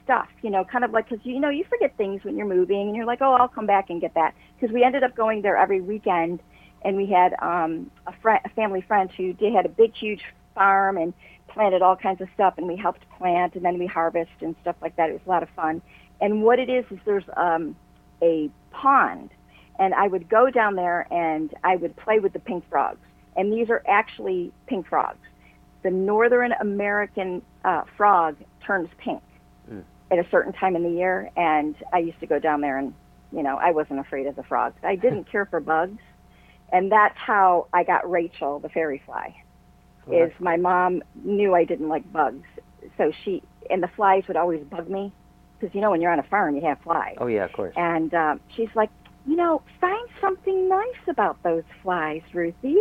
stuff. You know, kind of like because you know you forget things when you're moving, and you're like, oh, I'll come back and get that. Because we ended up going there every weekend, and we had um, a friend, a family friend who did had a big, huge farm and planted all kinds of stuff, and we helped plant, and then we harvest and stuff like that. It was a lot of fun. And what it is is there's um, a pond, and I would go down there and I would play with the pink frogs, and these are actually pink frogs. The Northern American uh, frog turns pink Mm. at a certain time in the year, and I used to go down there and you know, I wasn't afraid of the frogs. I didn't care for bugs, and that's how I got Rachel, the fairy fly. Is my mom knew I didn't like bugs, so she and the flies would always bug me because you know when you're on a farm you have flies. Oh yeah, of course. And um, she's like, you know, find something nice about those flies, Ruthie.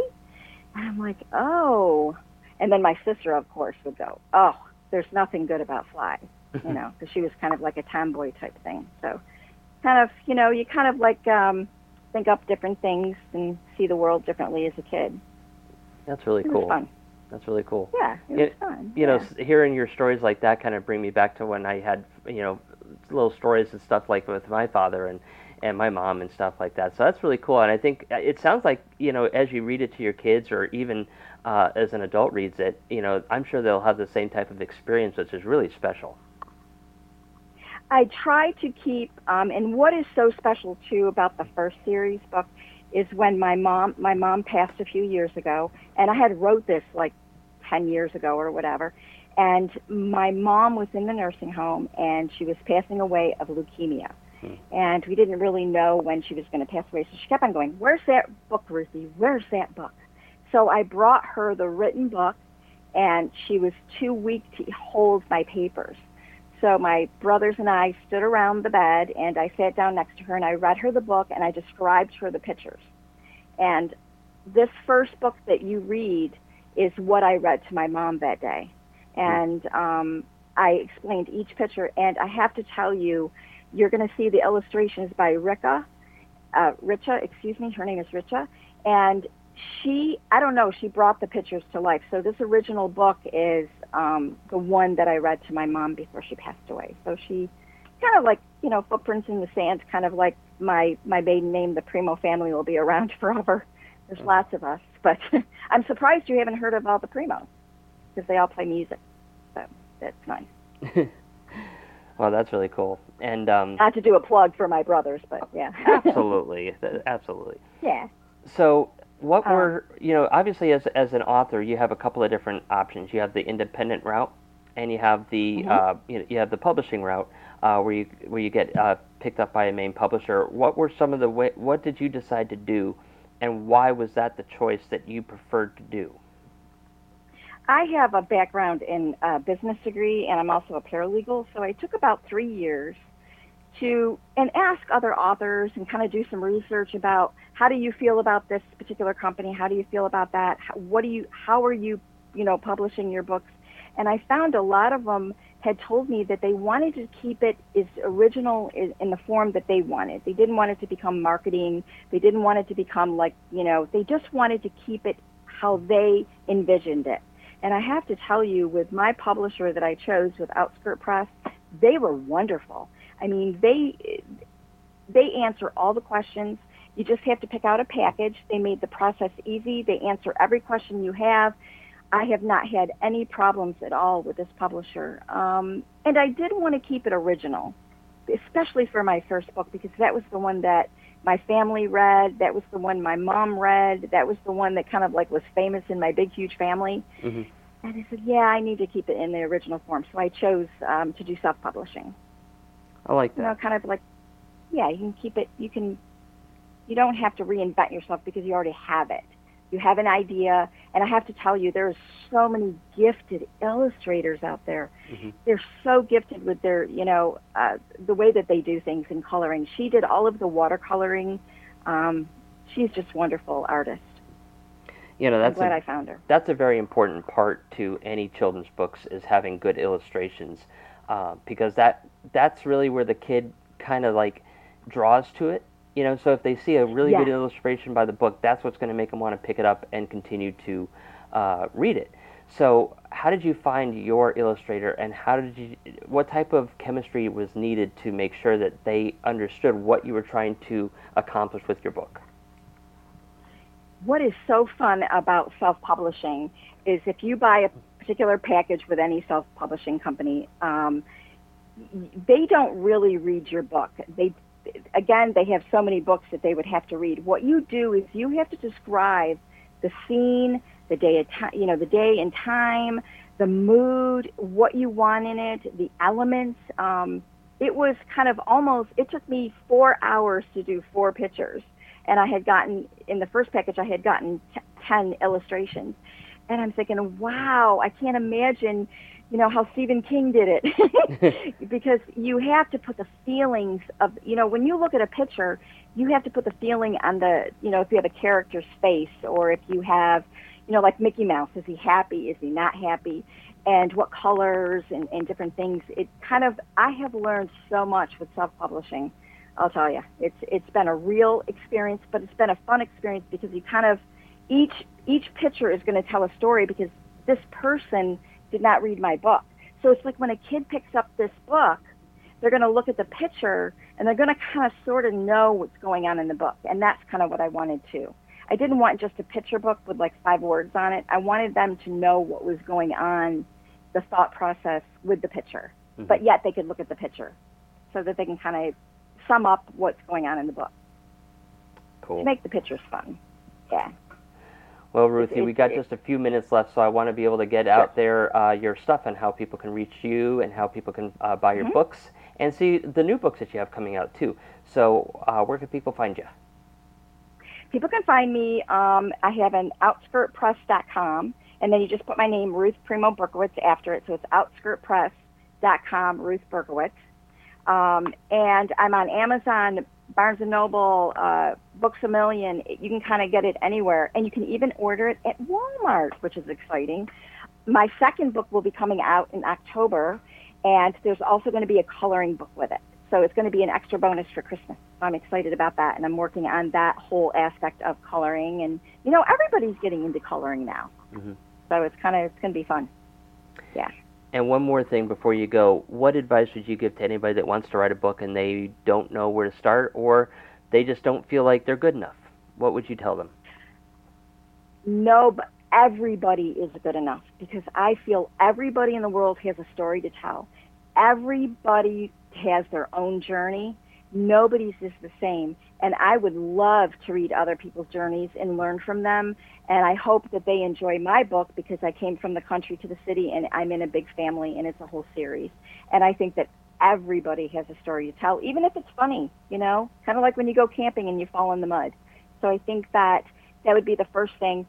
And I'm like, oh. And then my sister, of course, would go, oh, there's nothing good about flies, you know, because she was kind of like a tomboy type thing. So, kind of, you know, you kind of like um, think up different things and see the world differently as a kid. That's really cool. fun. That's really cool. Yeah, it was It- fun. You know, yeah. s hearing your stories like that kind of bring me back to when I had, you know, little stories and stuff like with my father and and my mom and stuff like that. So that's really cool. And I think uh, it sounds like you know, as you read it to your kids or even uh, as an adult reads it, you know, I'm sure they'll have the same type of experience, which is really special. I try to keep, um, and what is so special too about the first series book is when my mom, my mom passed a few years ago, and I had wrote this like ten years ago or whatever, and my mom was in the nursing home and she was passing away of leukemia, and we didn't really know when she was going to pass away, so she kept on going, "Where's that book, Ruthie? Where's that book?" So I brought her the written book, and she was too weak to hold my papers. So my brothers and I stood around the bed and I sat down next to her and I read her the book and I described her the pictures. And this first book that you read is what I read to my mom that day. And um, I explained each picture. And I have to tell you, you're going to see the illustrations by Rika, uh, Richa, excuse me, her name is Richa. And she, I don't know, she brought the pictures to life. So this original book is um, the one that I read to my mom before she passed away. So she kind of like, you know, footprints in the sand, kind of like my, my maiden name, the Premo family will be around forever. There's lots of us, but I'm surprised you haven't heard of all the Premos because they all play music. So that's nice. Well, that's really cool. And um, Not to do a plug for my brothers, but yeah. absolutely, absolutely. yeah. So What Um, were you know? Obviously, as as an author, you have a couple of different options. You have the independent route, and you have the Mhm. uh, you, know, you have the publishing route, uh, where you where you get uh, picked up by a main publisher. What were some of the way? What did you decide to do, and why was that the choice that you preferred to do? I have a background in a business degree, and I'm also a paralegal. So I took about three years to and ask other authors and kind of do some research about how do you feel about this particular company? How do you feel about that? What do you? How are you? You know, publishing your books? And I found a lot of them had told me that they wanted to keep it as original in, in the form that they wanted. They didn't want it to become marketing. They didn't want it to become like you know. They just wanted to keep it how they envisioned it. And I have to tell you, with my publisher that I chose with Outskirt Press, they were wonderful. I mean, they they answer all the questions. You just have to pick out a package. They made the process easy. They answer every question you have. I have not had any problems at all with this publisher. Um, and I did want to keep it original, especially for my first book because that was the one that my family read. That was the one my mom read. That was the one that kind of like was famous in my big, huge family. Mm-hmm. And I said, yeah, I need to keep it in the original form. So I chose um, to do self-publishing. I like that. You know, kind of like, yeah, you can keep it. You can, you don't have to reinvent yourself because you already have it. You have an idea, and I have to tell you, there's so many gifted illustrators out there. Mhm. They're so gifted with their, you know, uh, the way that they do things in coloring. She did all of the watercoloring. Um, she's just wonderful artist. You know, that's I'm glad a- I found her. That's a very important part to any children's books is having good illustrations, uh, because that that's really where the kid kind of like draws to it. You know, so if they see a really good illustration by the book, that's what's going to make them want to pick it up and continue to uh, read it. So, how did you find your illustrator, and how did you? What type of chemistry was needed to make sure that they understood what you were trying to accomplish with your book? what is so fun about self-publishing is if you buy a particular package with any self-publishing company, um, they don't really read your book. They, again, they have so many books that they would have to read. What you do is you have to describe the scene, the day, of ti- you know, the day and time, the mood, what you want in it, the elements. Um, it was kind of almost. It took me four hours to do four pictures and I had gotten in the first package I had gotten t- 10 illustrations and I'm thinking wow I can't imagine you know how Stephen King did it. Because you have to put the feelings of you know when you look at a picture you have to put the feeling on the you know if you have a character's face or if you have you know like Mickey Mouse is he happy? Is he not happy? And what colors and, and different things. It kind of I have learned so much with self-publishing I'll tell you, it's it's been a real experience, but it's been a fun experience because you kind of each each picture is going to tell a story because this person did not read my book. So it's like when a kid picks up this book, they're going to look at the picture and they're going to kind of sort of know what's going on in the book, and that's kind of what I wanted too. I didn't want just a picture book with like five words on it. I wanted them to know what was going on, the thought process with the picture, Mm-hmm. but yet they could look at the picture so that they can kind of sum up what's going on in the book Cool. to make the pictures fun. Yeah. Well, Ruthie, we got just a few minutes left, so I want to be able to get out there uh, your stuff and how people can reach you and how people can uh, buy your Mhm. books and see the new books that you have coming out too. So, uh, where can people find you? People can find me. Um, I have an outskirtpress.com, and then you just put my name, Ruth Premo Berkowitz, after it. So it's outskirtpress.com, Ruth Berkowitz. Um, and I'm on Amazon, Barnes and Noble, uh, Books a Million. You can kind of get it anywhere, and you can even order it at Walmart, which is exciting. My second book will be coming out in October, and there's also going to be a coloring book with it. So it's going to be an extra bonus for Christmas. I'm excited about that, and I'm working on that whole aspect of coloring. And you know, everybody's getting into coloring now, Mhm. so it's kind of it's going to be fun. Yeah. And one more thing before you go, what advice would you give to anybody that wants to write a book and they don't know where to start or they just don't feel like they're good enough? What would you tell them? No, but everybody is good enough because I feel everybody in the world has a story to tell. Everybody has their own journey, Nobody's is the same. And I would love to read other people's journeys and learn from them. And I hope that they enjoy my book because I came from the country to the city and I'm in a big family and it's a whole series. And I think that everybody has a story to tell, even if it's funny, you know, kind of like when you go camping and you fall in the mud. So I think that that would be the first thing.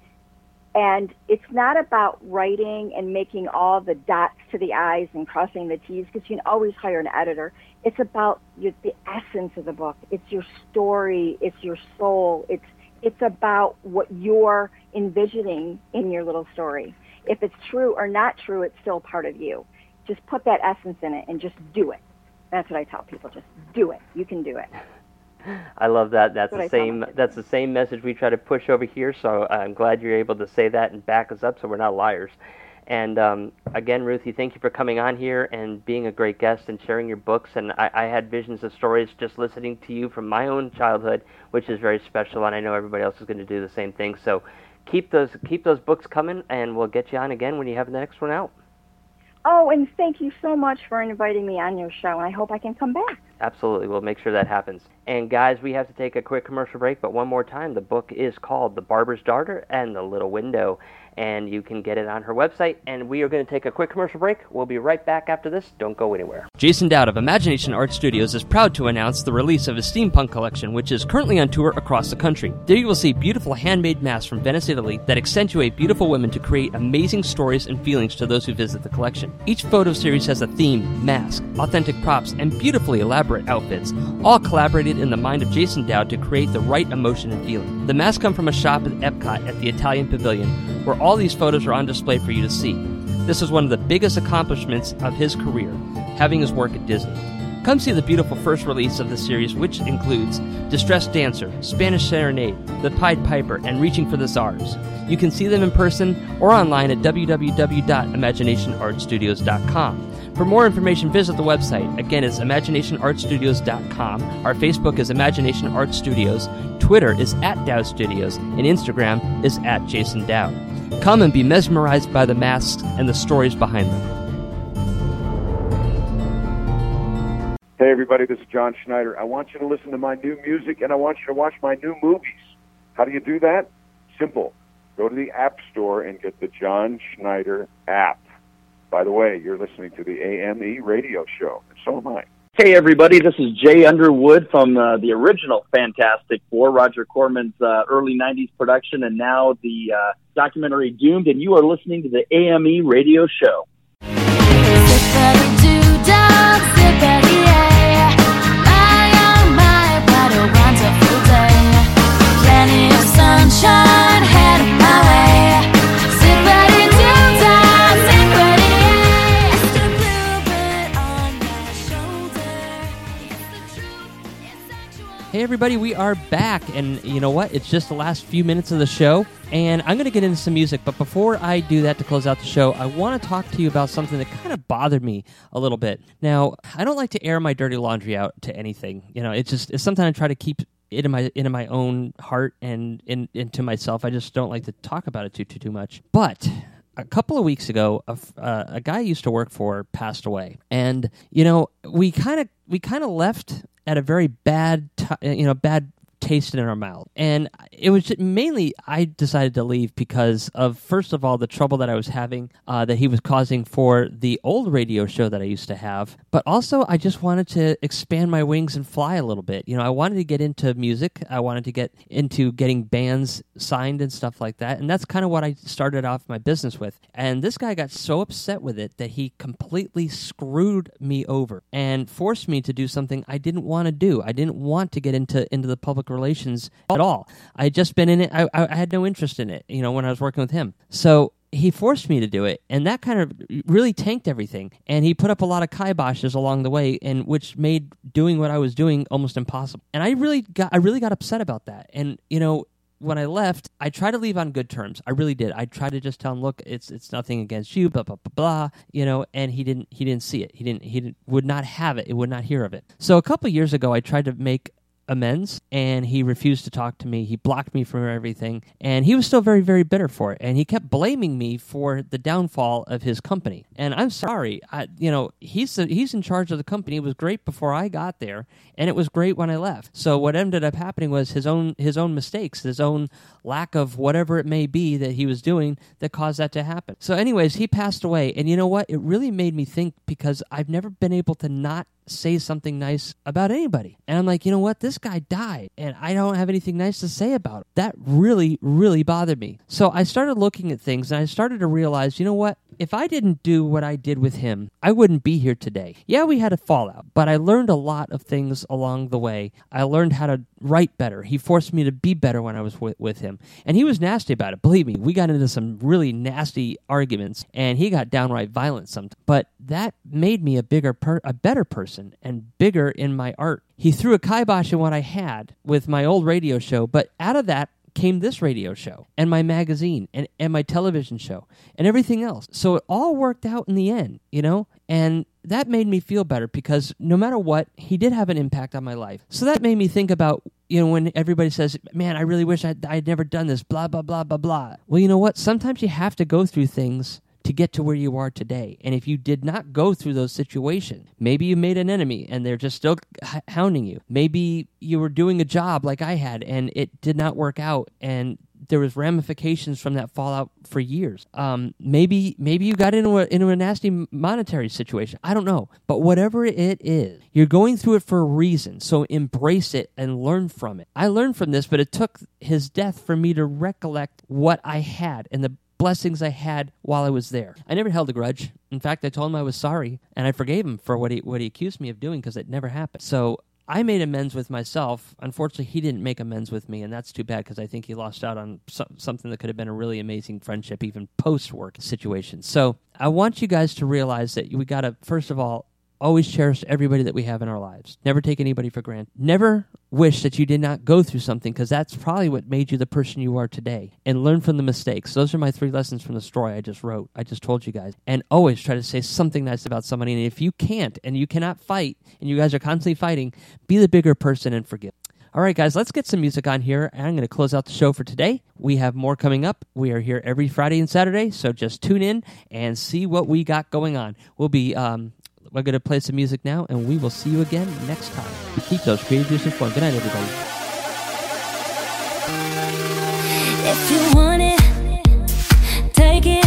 And it's not about writing and making all the dots to the I's and crossing the T's because you can always hire an editor. It's about your, the essence of the book. It's your story. It's your soul. It's it's about what you're envisioning in your little story. If it's true or not true, it's still part of you. Just put that essence in it and just do it. That's what I tell people. Just do it. You can do it. I love that. That's What the I tell my same. That's the same message we try to push over here. So I'm glad you're able to say that and back us up, so we're not liars. And um, again, Ruthie, thank you for coming on here and being a great guest and sharing your books. And I, I had visions of stories just listening to you from my own childhood, which is very special. And I know everybody else is going to do the same thing. So keep those keep those books coming, and we'll get you on again when you have the next one out. Oh, and thank you so much for inviting me on your show. And I hope I can come back. Absolutely. We'll make sure that happens. And guys, we have to take a quick commercial break, but one more time, the book is called The Barber's Daughter and the Little Window, and you can get it on her website. And we are going to take a quick commercial break. We'll be right back after this. Don't go anywhere. Jason Dowd of Imagination Art Studios is proud to announce the release of his steampunk collection, which is currently on tour across the country. There you will see beautiful handmade masks from Venice, Italy that accentuate beautiful women to create amazing stories and feelings to those who visit the collection. Each photo series has a theme, mask, authentic props, and beautifully elaborate outfits, all collaborated in the mind of Jason Dowd to create the right emotion and feeling. The masks come from a shop at Epcot at the Italian Pavilion, where all these photos are on display for you to see. This is one of the biggest accomplishments of his career, having his work at Disney. Come see the beautiful first release of the series, which includes Distressed Dancer, Spanish Serenade, The Pied Piper, and Reaching for the Czars. You can see them in person or online at www.imaginationartstudios.com. For more information, visit the website. Again, it's imaginationartstudios.com. Our Facebook is Imagination Art Studios. Twitter is at Dow Studios, and Instagram is at Jason Dow. Come and be mesmerized by the masks and the stories behind them. Hey, everybody, this is John Schneider. I want you to listen to my new music and I want you to watch my new movies. How do you do that? Simple. Go to the App Store and get the John Schneider app. By the way, you're listening to the AME radio show, and so am I. Hey, everybody, this is Jay Underwood from uh, the original Fantastic Four, Roger Corman's uh, early 90s production, and now the uh, documentary Doomed, and you are listening to the AME radio show. Sunshine Everybody, we are back. And you know what? It's just the last few minutes of the show. And I'm going to get into some music. But before I do that to close out the show, I want to talk to you about something that kind of bothered me a little bit. Now, I don't like to air my dirty laundry out to anything. You know, it's just, it's something I try to keep it in my into my own heart and in, into myself. I just don't like to talk about it too too too much. But a couple of weeks ago, a, uh, a guy I used to work for passed away, and you know we kind of we kind of left at a very bad t- you know bad taste in our mouth, and it was mainly I decided to leave because of first of all the trouble that I was having uh, that he was causing for the old radio show that I used to have, but also I just wanted to expand my wings and fly a little bit. You know, I wanted to get into music. I wanted to get into getting bands signed and stuff like that, and that's kind of what I started off my business with. And this guy got so upset with it that he completely screwed me over and forced me to do something I didn't want to do. I didn't want to get into into the public relations at all. I had just been in it. I, I had no interest in it. You know, when I was working with him, so he forced me to do it, and that kind of really tanked everything. And he put up a lot of kiboshes along the way, and which made doing what I was doing almost impossible. And I really got I really got upset about that. And you know, when I left, I tried to leave on good terms. I really did. I tried to just tell him, "Look, it's it's nothing against you." Blah blah blah blah. You know, and he didn't he didn't see it. He didn't he didn't, would not have it. He would not hear of it. So a couple years ago, I tried to make amends and he refused to talk to me. He blocked me from everything and he was still very, very bitter for it. And he kept blaming me for the downfall of his company. And I'm sorry, I, you know, he's, he's in charge of the company. It was great before I got there and it was great when I left. So what ended up happening was his own, his own mistakes, his own lack of whatever it may be that he was doing that caused that to happen. So anyways, he passed away. And you know what? It really made me think because I've never been able to not say something nice about anybody. And I'm like, you know what? This guy died and I don't have anything nice to say about him. That really, really bothered me. So I started looking at things and I started to realize, you know what? If I didn't do what I did with him, I wouldn't be here today. Yeah, we had a fallout, but I learned a lot of things along the way. I learned how to write better. He forced me to be better when I was with, with him. And he was nasty about it. Believe me, we got into some really nasty arguments and he got downright violent sometimes. But that made me a bigger per- a better person and bigger in my art. He threw a kibosh in what I had with my old radio show, but out of that came this radio show and my magazine and, and my television show and everything else. So it all worked out in the end, you know? And that made me feel better because no matter what, he did have an impact on my life. So that made me think about, you know, when everybody says, man, I really wish I'd, I'd never done this, blah, blah, blah, blah, blah. Well, you know what? Sometimes you have to go through things to get to where you are today. And if you did not go through those situations, maybe you made an enemy and they're just still hounding you. Maybe you were doing a job like I had and it did not work out and there was ramifications from that fallout for years. Um, maybe maybe you got into a into a nasty monetary situation. I don't know, but whatever it is, you're going through it for a reason. So embrace it and learn from it. I learned from this, but it took his death for me to recollect what I had and the blessings I had while I was there. I never held a grudge. In fact, I told him I was sorry and I forgave him for what he what he accused me of doing because it never happened. So I made amends with myself. Unfortunately, he didn't make amends with me, and that's too bad because I think he lost out on so- something that could have been a really amazing friendship, even post work situation. So I want you guys to realize that we got to, first of all, always cherish everybody that we have in our lives. Never take anybody for granted. Never wish that you did not go through something because that's probably what made you the person you are today. And learn from the mistakes. Those are my three lessons from the story I just wrote. I just told you guys. And always try to say something nice about somebody. And if you can't and you cannot fight and you guys are constantly fighting, be the bigger person and forgive. All right, guys, let's get some music on here. I'm going to close out the show for today. We have more coming up. We are here every Friday and Saturday, so just tune in and see what we got going on. We'll be um, we're going to play some music now, and we will see you again next time. Keep those creative juices flowing. Good night, everybody. If you want it, take it.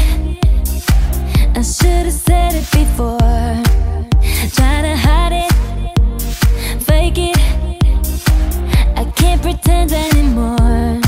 I should have said it before. Try to hide it, fake it. I can't pretend anymore.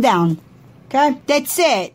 Down. Okay? That's it.